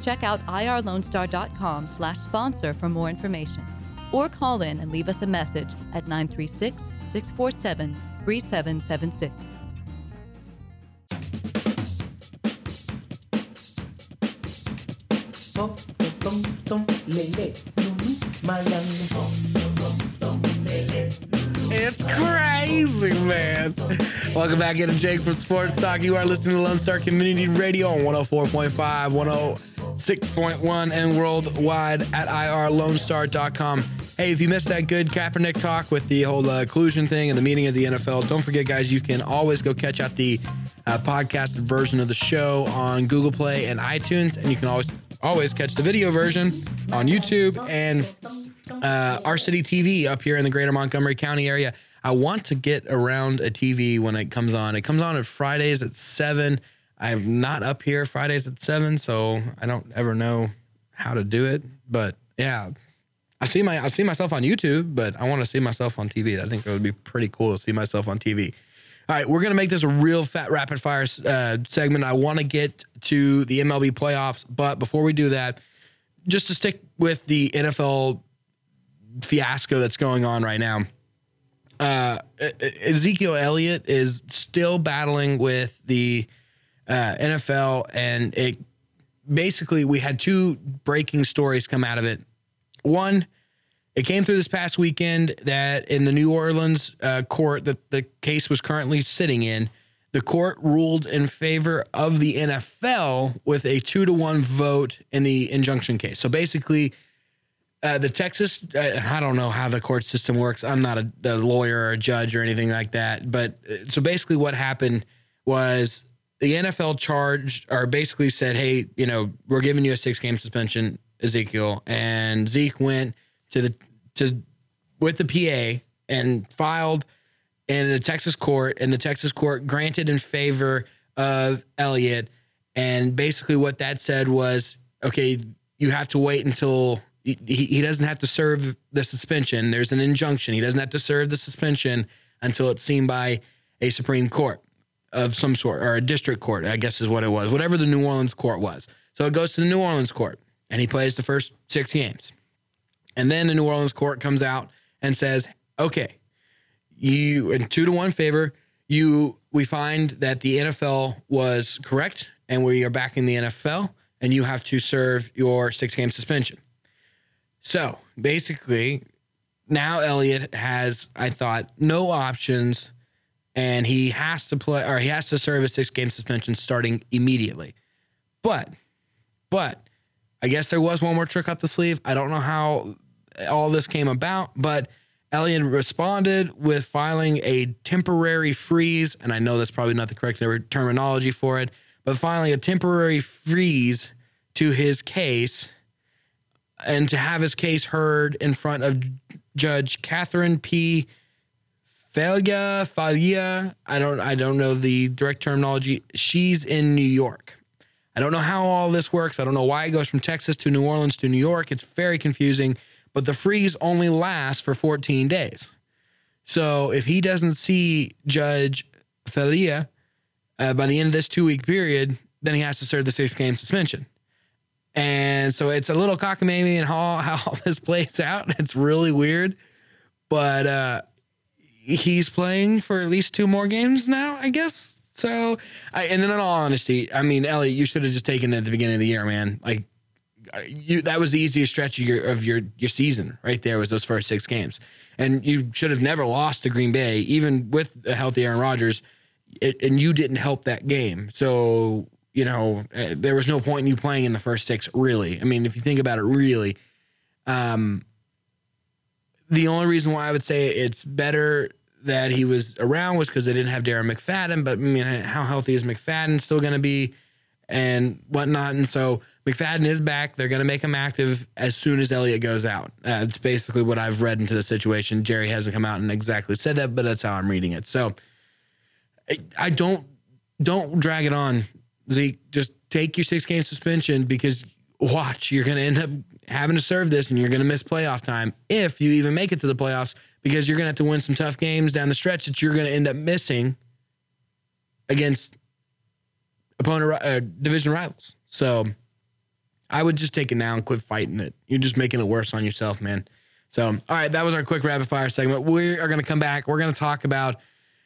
S6: Check out irlonestar.com slash sponsor for more information. Or call in and leave us a message at 936 647 3776.
S3: It's crazy, man. Welcome back into Jake from Sports Talk. You are listening to Lone Star Community Radio on 104.5, 106.1, and worldwide at irlonestar.com. Hey, if you missed that good Kaepernick talk with the whole uh, collusion thing and the meeting of the NFL, don't forget, guys, you can always go catch out the uh, podcasted version of the show on Google Play and iTunes, and you can always always catch the video version on YouTube and uh, our city TV up here in the greater Montgomery County area. I want to get around a TV when it comes on. It comes on at Fridays at seven. I'm not up here Fridays at seven, so I don't ever know how to do it. But yeah, I see my I see myself on YouTube, but I want to see myself on TV. I think it would be pretty cool to see myself on TV. All right, we're gonna make this a real fat rapid fire uh, segment. I want to get to the MLB playoffs, but before we do that, just to stick with the NFL fiasco that's going on right now. Uh, Ezekiel Elliott is still battling with the uh, NFL, and it basically we had two breaking stories come out of it. One, it came through this past weekend that in the New Orleans uh, court that the case was currently sitting in, the court ruled in favor of the NFL with a two to one vote in the injunction case. So basically, uh, the Texas, uh, I don't know how the court system works. I'm not a, a lawyer or a judge or anything like that. But uh, so basically, what happened was the NFL charged or basically said, hey, you know, we're giving you a six game suspension, Ezekiel. And Zeke went to the, to, with the PA and filed in the Texas court, and the Texas court granted in favor of Elliott. And basically, what that said was, okay, you have to wait until he, he doesn't have to serve the suspension. There's an injunction. He doesn't have to serve the suspension until it's seen by a Supreme Court of some sort or a district court, I guess is what it was, whatever the New Orleans court was. So it goes to the New Orleans court and he plays the first six games. And then the New Orleans court comes out and says, okay, you in two to one favor, you we find that the NFL was correct and we are back in the NFL and you have to serve your six game suspension. So basically, now Elliott has, I thought, no options, and he has to play or he has to serve a six game suspension starting immediately. But, but I guess there was one more trick up the sleeve. I don't know how all this came about, but Elliott responded with filing a temporary freeze, and I know that's probably not the correct terminology for it, but filing a temporary freeze to his case and to have his case heard in front of Judge Katherine P. Failla Failla. I don't I don't know the direct terminology. She's in New York. I don't know how all this works. I don't know why it goes from Texas to New Orleans to New York. It's very confusing, but the freeze only lasts for 14 days. So if he doesn't see Judge Failla uh, by the end of this two week period, then he has to serve the six game suspension. And so it's a little cockamamie and how, how all this plays out. It's really weird. But uh, he's playing for at least two more games now, I guess. So, I, and in all honesty, I mean, Elliott, you should have just taken it at the beginning of the year, man. Like, you that was the easiest stretch of your of your your season right there was those first six games, and you should have never lost to Green Bay, even with a healthy Aaron Rodgers, it, and you didn't help that game. So you know uh, there was no point in you playing in the first six, really. I mean, if you think about it, really. Um, the only reason why I would say it's better that he was around was because they didn't have Darren McFadden. But I mean, how healthy is McFadden still going to be, and whatnot? And so McFadden is back. They're going to make him active as soon as Elliott goes out. Uh, it's basically what I've read into the situation. Jerry hasn't come out and exactly said that, but that's how I'm reading it. So I, don't don't drag it on, Zeke. Just take your six game suspension because watch, you're going to end up having to serve this and you're going to miss playoff time if you even make it to the playoffs because you're going to have to win some tough games down the stretch that you're going to end up missing against opponent uh, division rivals. So I would just take it now and quit fighting it. You're just making it worse on yourself, man. So, all right, that was our quick rapid fire segment. We are going to come back. We're going to talk about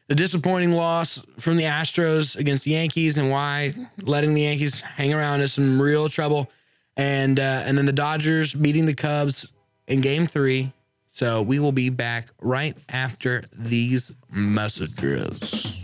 S3: the disappointing loss from the Astros against the Yankees and why letting the Yankees hang around is some real trouble and uh, and then the Dodgers beating the Cubs in Game Three. So we will be back right after these messages.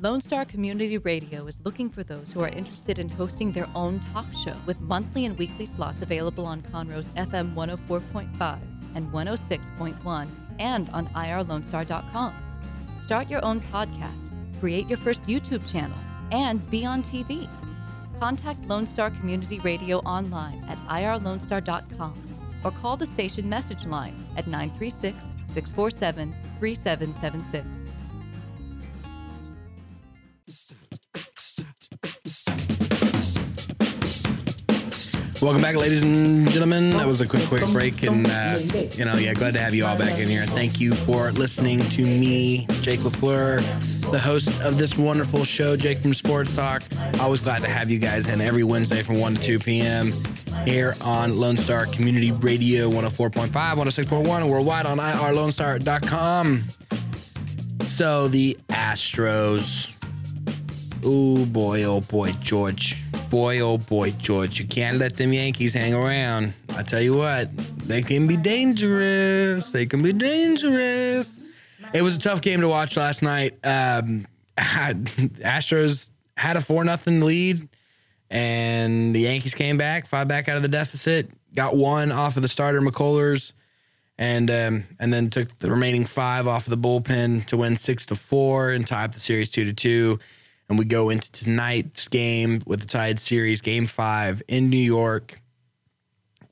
S6: Lone Star Community Radio is looking for those who are interested in hosting their own talk show with monthly and weekly slots available on Conroe's FM 104.5 and 106.1 and on irlonestar.com. Start your own podcast, create your first YouTube channel, and be on TV. Contact Lone Star Community Radio online at irlonestar.com or call the station message line at 936 647 3776.
S3: Welcome back, ladies and gentlemen. That was a quick, quick break, and uh, you know, yeah, glad to have you all back in here. Thank you for listening to me, Jake Lafleur, the host of this wonderful show, Jake from Sports Talk. Always glad to have you guys in every Wednesday from 1 to 2 p.m. here on Lone Star Community Radio 104.5, 106.1, and worldwide on irlonestar.com. So the Astros. Oh boy, oh boy, George boy, oh boy, George, you can't let them Yankees hang around. I tell you what, they can be dangerous. They can be dangerous. It was a tough game to watch last night. Um, Astros had a four nothing lead, and the Yankees came back, five back out of the deficit, got one off of the starter McCullers, and um, and then took the remaining five off of the bullpen to win six to four and tie up the series two to two and we go into tonight's game with the tied series, game five in New York,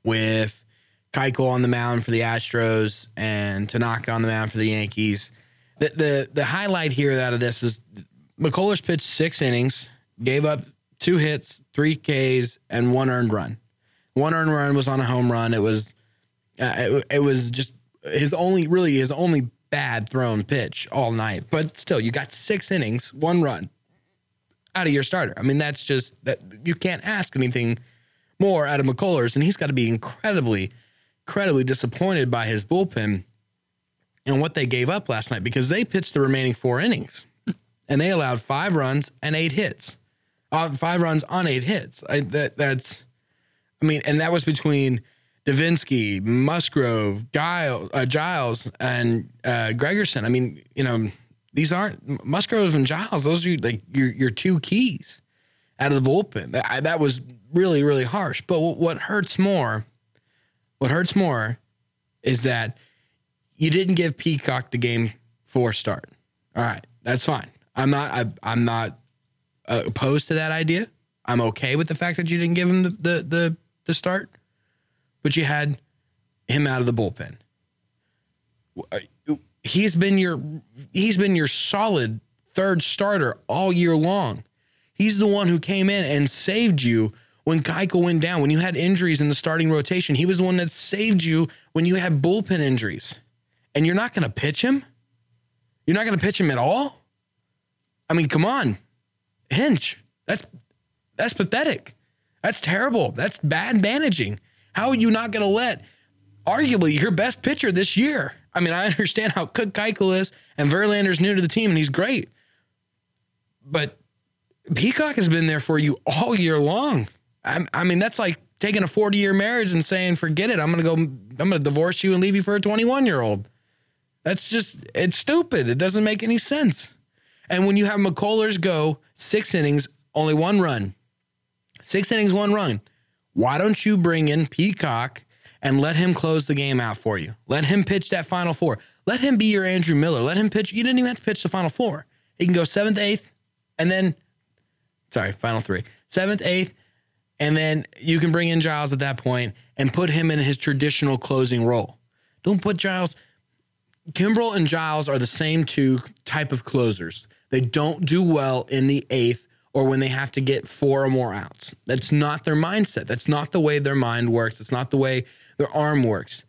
S3: with Keuchel on the mound for the Astros and Tanaka on the mound for the Yankees. The the, the highlight here out of this is McCullers pitched six innings, gave up two hits, three Ks, and one earned run. One earned run was on a home run. It was uh, it, it was just his only really his only bad thrown pitch all night. But still, you got six innings, one run out of your starter. I mean, that's just that you can't ask anything more out of McCullers, and he's got to be incredibly, incredibly disappointed by his bullpen and what they gave up last night because they pitched the remaining four innings and they allowed five runs and eight hits. Uh, five runs on eight hits. I, that that's, I mean, and that was between Devenski, Musgrove, Giles, uh, Giles, and uh, Gregerson. I mean, you know these aren't Musgrove and Giles. Those are like your your two keys out of the bullpen. That that was really really harsh. But what hurts more, what hurts more, is that you didn't give Peacock the game four start. All right, that's fine. I'm not I, I'm not uh, opposed to that idea. I'm okay with the fact that you didn't give him the the the, the start, but you had him out of the bullpen he's been your he's been your solid third starter all year long. He's the one who came in and saved you when Keuchel went down, when you had injuries in the starting rotation. He was the one that saved you when you had bullpen injuries. And you're not going to pitch him? You're not going to pitch him at all? I mean, come on. Hinch. That's that's pathetic. That's terrible. That's bad managing. How are you not going to let arguably your best pitcher this year? I mean, I understand how good Keuchel is, and Verlander's new to the team, and he's great. But Peacock has been there for you all year long. I, I mean, that's like taking a 40 year marriage and saying, forget it. I'm going to go, I'm going to divorce you and leave you for a 21 year old. That's just, it's stupid. It doesn't make any sense. And when you have McCullers go six innings, only one run, six innings, one run, why don't you bring in Peacock and let him close the game out for you? Let him pitch that final four. Let him be your Andrew Miller. Let him pitch. You didn't even have to pitch the final four. He can go seventh, eighth, and then, sorry, final three, seventh, eighth, and then you can bring in Giles at that point and put him in his traditional closing role. Don't put Giles. Kimbrel and Giles are the same two type of closers. They don't do well in the eighth or when they have to get four or more outs. That's not their mindset. That's not the way their mind works. It's not the way their arm works.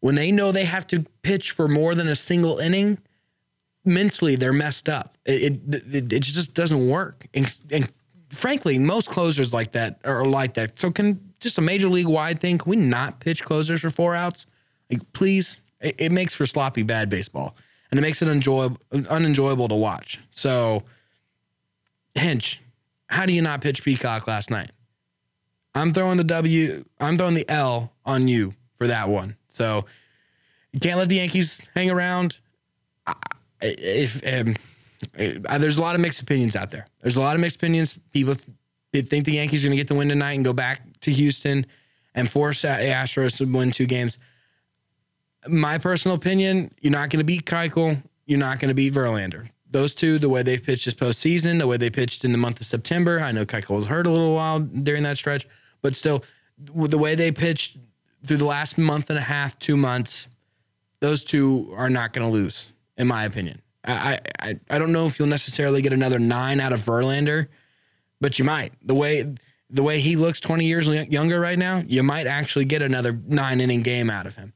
S3: When they know they have to pitch for more than a single inning, mentally they're messed up. It it, it just doesn't work. And, and frankly, most closers like that are like that. So can just a major league wide thing? Can we not pitch closers for four outs? Like, please. It, it makes for sloppy bad baseball, and it makes it enjoyable unenjoyable to watch. So, Hinch, how do you not pitch Peacock last night? I'm throwing the W. I'm throwing the L on you for that one. So you can't let the Yankees hang around. If um, there's a lot of mixed opinions out there. There's a lot of mixed opinions. People th- think the Yankees are going to get the win tonight and go back to Houston and force Astros to win two games. My personal opinion: you're not going to beat Keuchel. You're not going to beat Verlander. Those two, the way they pitched this postseason, the way they pitched in the month of September. I know Keuchel was hurt a little while during that stretch, but still, the way they pitched through the last month and a half, two months, those two are not going to lose, in my opinion. I, I I don't know if you'll necessarily get another nine out of Verlander, but you might. The way the way he looks 20 years younger right now, you might actually get another nine inning game out of him.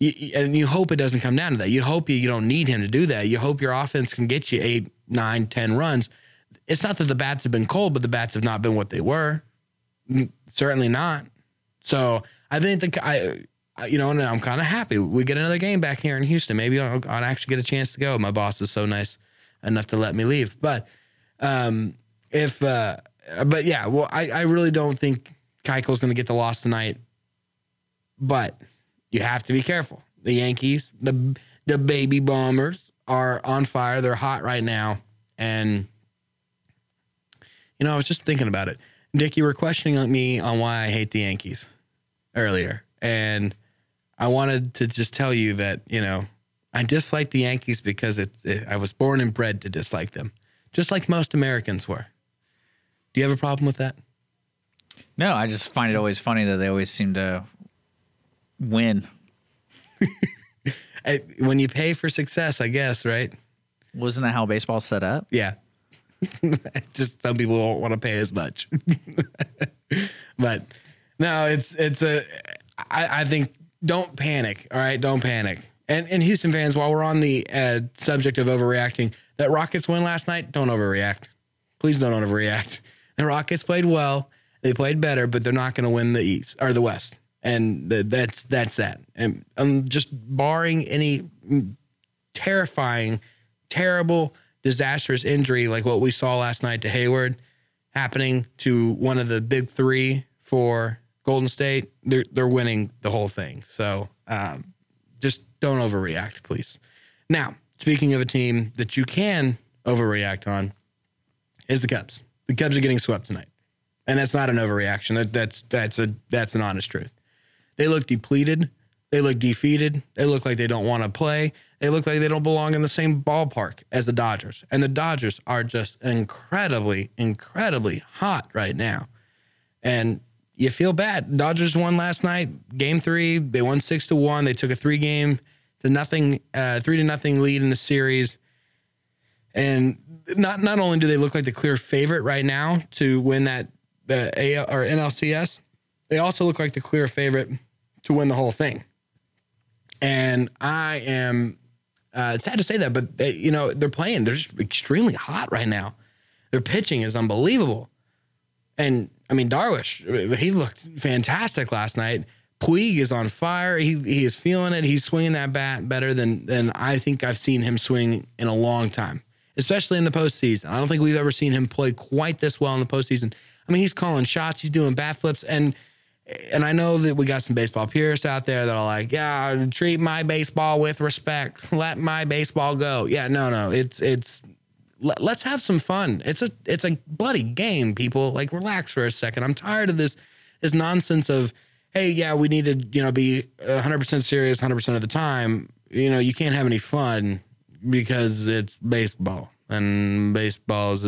S3: You, and you hope it doesn't come down to that. You hope you, you don't need him to do that. You hope your offense can get you eight, nine, ten runs. It's not that the bats have been cold, but the bats have not been what they were. Certainly not. So I think the I you know, and I'm kind of happy. We get another game back here in Houston. Maybe I'll, I'll, actually get a chance to go. My boss is so nice enough to let me leave. But um, if, uh, but yeah, well, I, I really don't think Keuchel's going to get the loss tonight. But you have to be careful. The Yankees, the the baby bombers are on fire. They're hot right now, and you know, I was just thinking about it. Dick, you were questioning me on why I hate the Yankees earlier, and I wanted to just tell you that, you know, I dislike the Yankees because it, it, I was born and bred to dislike them, just like most Americans were. Do you have a problem with that?
S2: No, I just find it always funny that they always seem to win.
S3: I, when you pay for success, I guess, right?
S2: Wasn't that how baseball's set up?
S3: Yeah. just some people don't want to pay as much. but no, it's it's a I, I think don't panic. All right, don't panic. And and Houston fans, while we're on the uh, subject of overreacting, that Rockets win last night, don't overreact. Please don't overreact. The Rockets played well. They played better, but they're not going to win the East or the West. And the, that's that's that. And um, just barring any terrifying, terrible, disastrous injury like what we saw last night to Hayward happening to one of the big three for Golden State, they're they're winning the whole thing. So um, just don't overreact, please. Now, speaking of a team that you can overreact on, is the Cubs. The Cubs are getting swept tonight, and that's not an overreaction. That, that's that's a that's an honest truth. They look depleted. They look defeated. They look like they don't want to play. They look like they don't belong in the same ballpark as the Dodgers. And the Dodgers are just incredibly, incredibly hot right now. And you feel bad. Dodgers won last night, game three. They won six to one. They took a three game to nothing, uh, three to nothing lead in the series. And not not only do they look like the clear favorite right now to win that the AL or NLCS, they also look like the clear favorite to win the whole thing. And I am uh, it's sad to say that, but they, you know they're playing. They're just extremely hot right now. Their pitching is unbelievable, and I mean, Darvish, he looked fantastic last night. Puig is on fire. He he is feeling it. He's swinging that bat better than than I think I've seen him swing in a long time, especially in the postseason. I don't think we've ever seen him play quite this well in the postseason. I mean, he's calling shots. He's doing bat flips, and and I know that we got some baseball purists out there that are like, yeah, treat my baseball with respect. Let my baseball go. Yeah, no, no, it's it's let, us have some fun. It's a it's a bloody game, people. Like relax for a second. I'm tired of this this nonsense of hey, yeah, we need to, you know, be 100% serious 100% of the time. You know, you can't have any fun because it's baseball and baseball is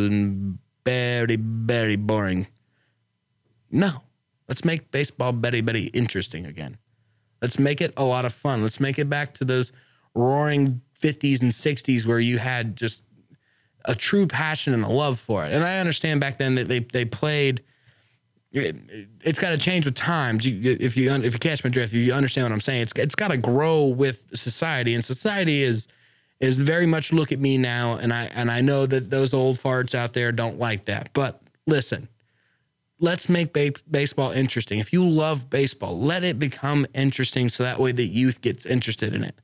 S3: very, very boring. No, let's make baseball very, very interesting again. Let's make it a lot of fun. Let's make it back to those roaring 50s and 60s where you had just a true passion and a love for it. And I understand back then that they, they played – it, has got to change with times. If you if you catch my drift, you understand what I'm saying. It's it's got to grow with society, and society is is very much look at me now, and I and I know that those old farts out there don't like that. But listen, let's make ba- baseball interesting. If you love baseball, let it become interesting, so that way the youth gets interested in it.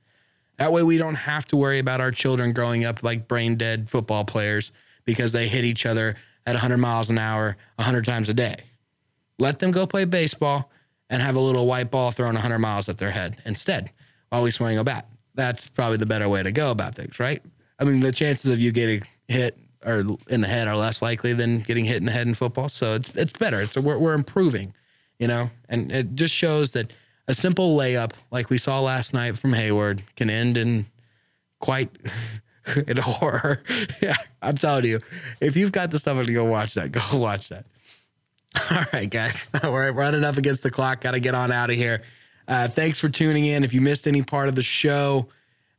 S3: That way we don't have to worry about our children growing up like brain dead football players because they hit each other at 100 miles an hour 100 times a day let them go play baseball and have a little white ball thrown 100 miles at their head instead while we swing a bat. That's probably the better way to go about things, right? I mean, the chances of you getting hit or in the head are less likely than getting hit in the head in football. So it's it's better. It's we're, we're improving, you know, and it just shows that a simple layup like we saw last night from Hayward can end in quite in horror. yeah, I'm telling you, if you've got the stuff to go watch that, go watch that. All right, guys, we're running up against the clock. Got to get on out of here. Uh, thanks for tuning in. If you missed any part of the show,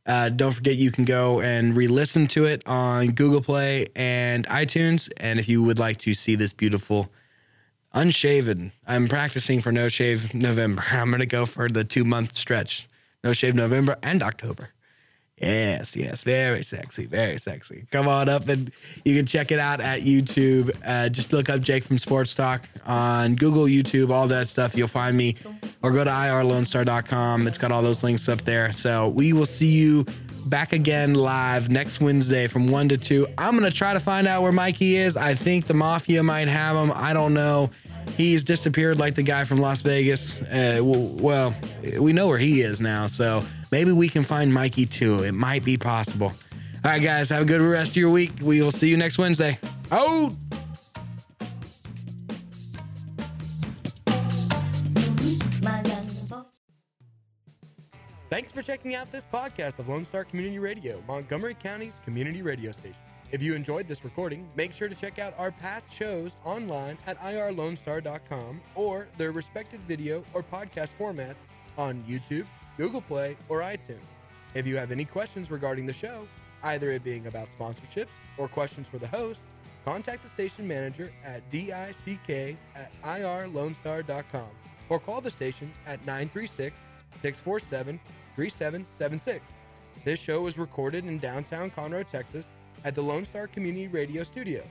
S3: uh, don't forget you can go and re listen to it on Google Play and iTunes. And if you would like to see this beautiful unshaven, I'm practicing for No Shave November. I'm going to go for the two month stretch No Shave November and October. Yes, yes, very sexy, very sexy. Come on up and you can check it out at YouTube. Uh, just look up Jake from Sports Talk on Google, YouTube, all that stuff. You'll find me, or go to irlonestar.com. It's got all those links up there. So we will see you back again live next Wednesday from one to two. I'm gonna try to find out where Mikey is. I think the Mafia might have him. I don't know. He's disappeared like the guy from Las Vegas. Uh, well, we know where he is now, so maybe we can find Mikey too. It might be possible. All right, guys, have a good rest of your week. We will see you next Wednesday. Oh! Thanks for checking out this podcast of Lone Star Community Radio, Montgomery County's community radio station. If you enjoyed this recording, make sure to check out our past shows online at irlonestar.com or their respective video or podcast formats on YouTube, Google Play, or iTunes. If you have any questions regarding the show, either it being about sponsorships or questions for the host, contact the station manager at dick at irlonestar.com or call the station at 936 647 3776. This show was recorded in downtown Conroe, Texas at the Lone Star Community Radio Studios.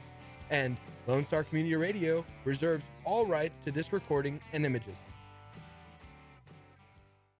S3: And Lone Star Community Radio reserves all rights to this recording and images.